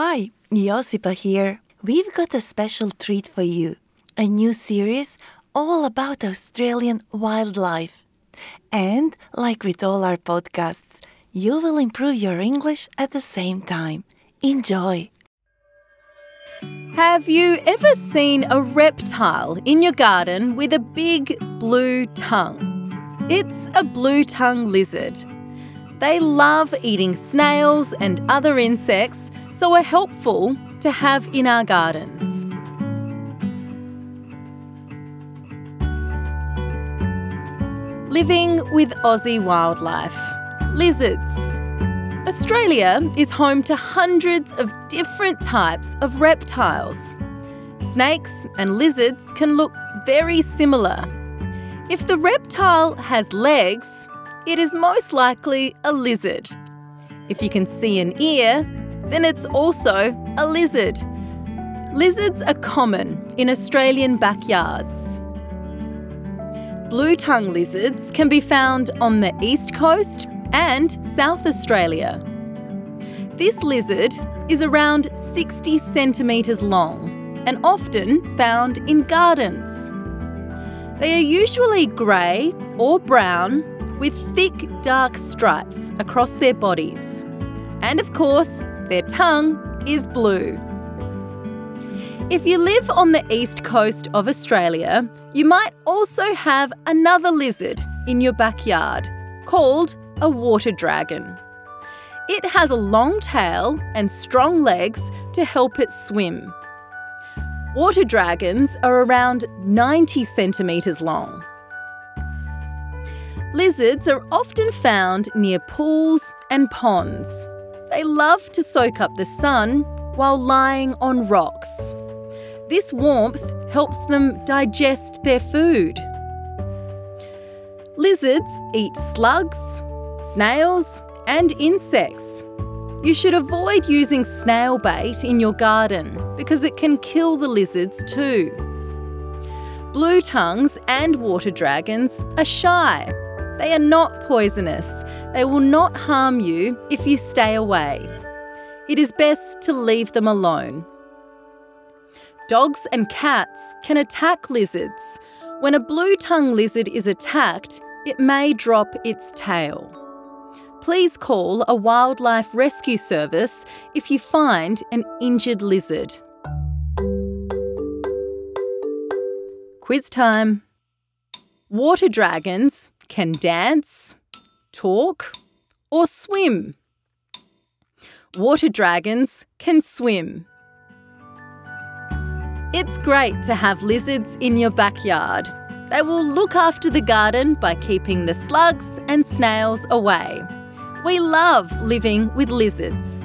Hi, Josipa here. We've got a special treat for you a new series all about Australian wildlife. And, like with all our podcasts, you will improve your English at the same time. Enjoy! Have you ever seen a reptile in your garden with a big blue tongue? It's a blue tongue lizard. They love eating snails and other insects, so are helpful to have in our gardens. Living with Aussie wildlife. Lizards. Australia is home to hundreds of different types of reptiles. Snakes and lizards can look very similar. If the reptile has legs, it is most likely a lizard. If you can see an ear, then it's also a lizard. Lizards are common in Australian backyards. Blue tongue lizards can be found on the east coast and South Australia. This lizard is around 60 centimetres long and often found in gardens. They are usually grey or brown with thick dark stripes across their bodies. And of course, their tongue is blue. If you live on the east coast of Australia, you might also have another lizard in your backyard called a water dragon. It has a long tail and strong legs to help it swim. Water dragons are around 90 centimetres long. Lizards are often found near pools and ponds. They love to soak up the sun while lying on rocks. This warmth helps them digest their food. Lizards eat slugs, snails, and insects. You should avoid using snail bait in your garden because it can kill the lizards too. Blue tongues and water dragons are shy. They are not poisonous. They will not harm you if you stay away. It is best to leave them alone. Dogs and cats can attack lizards. When a blue tongue lizard is attacked, it may drop its tail. Please call a wildlife rescue service if you find an injured lizard. Quiz time. Water dragons can dance, talk, or swim. Water dragons can swim. It's great to have lizards in your backyard. They will look after the garden by keeping the slugs and snails away. We love living with lizards.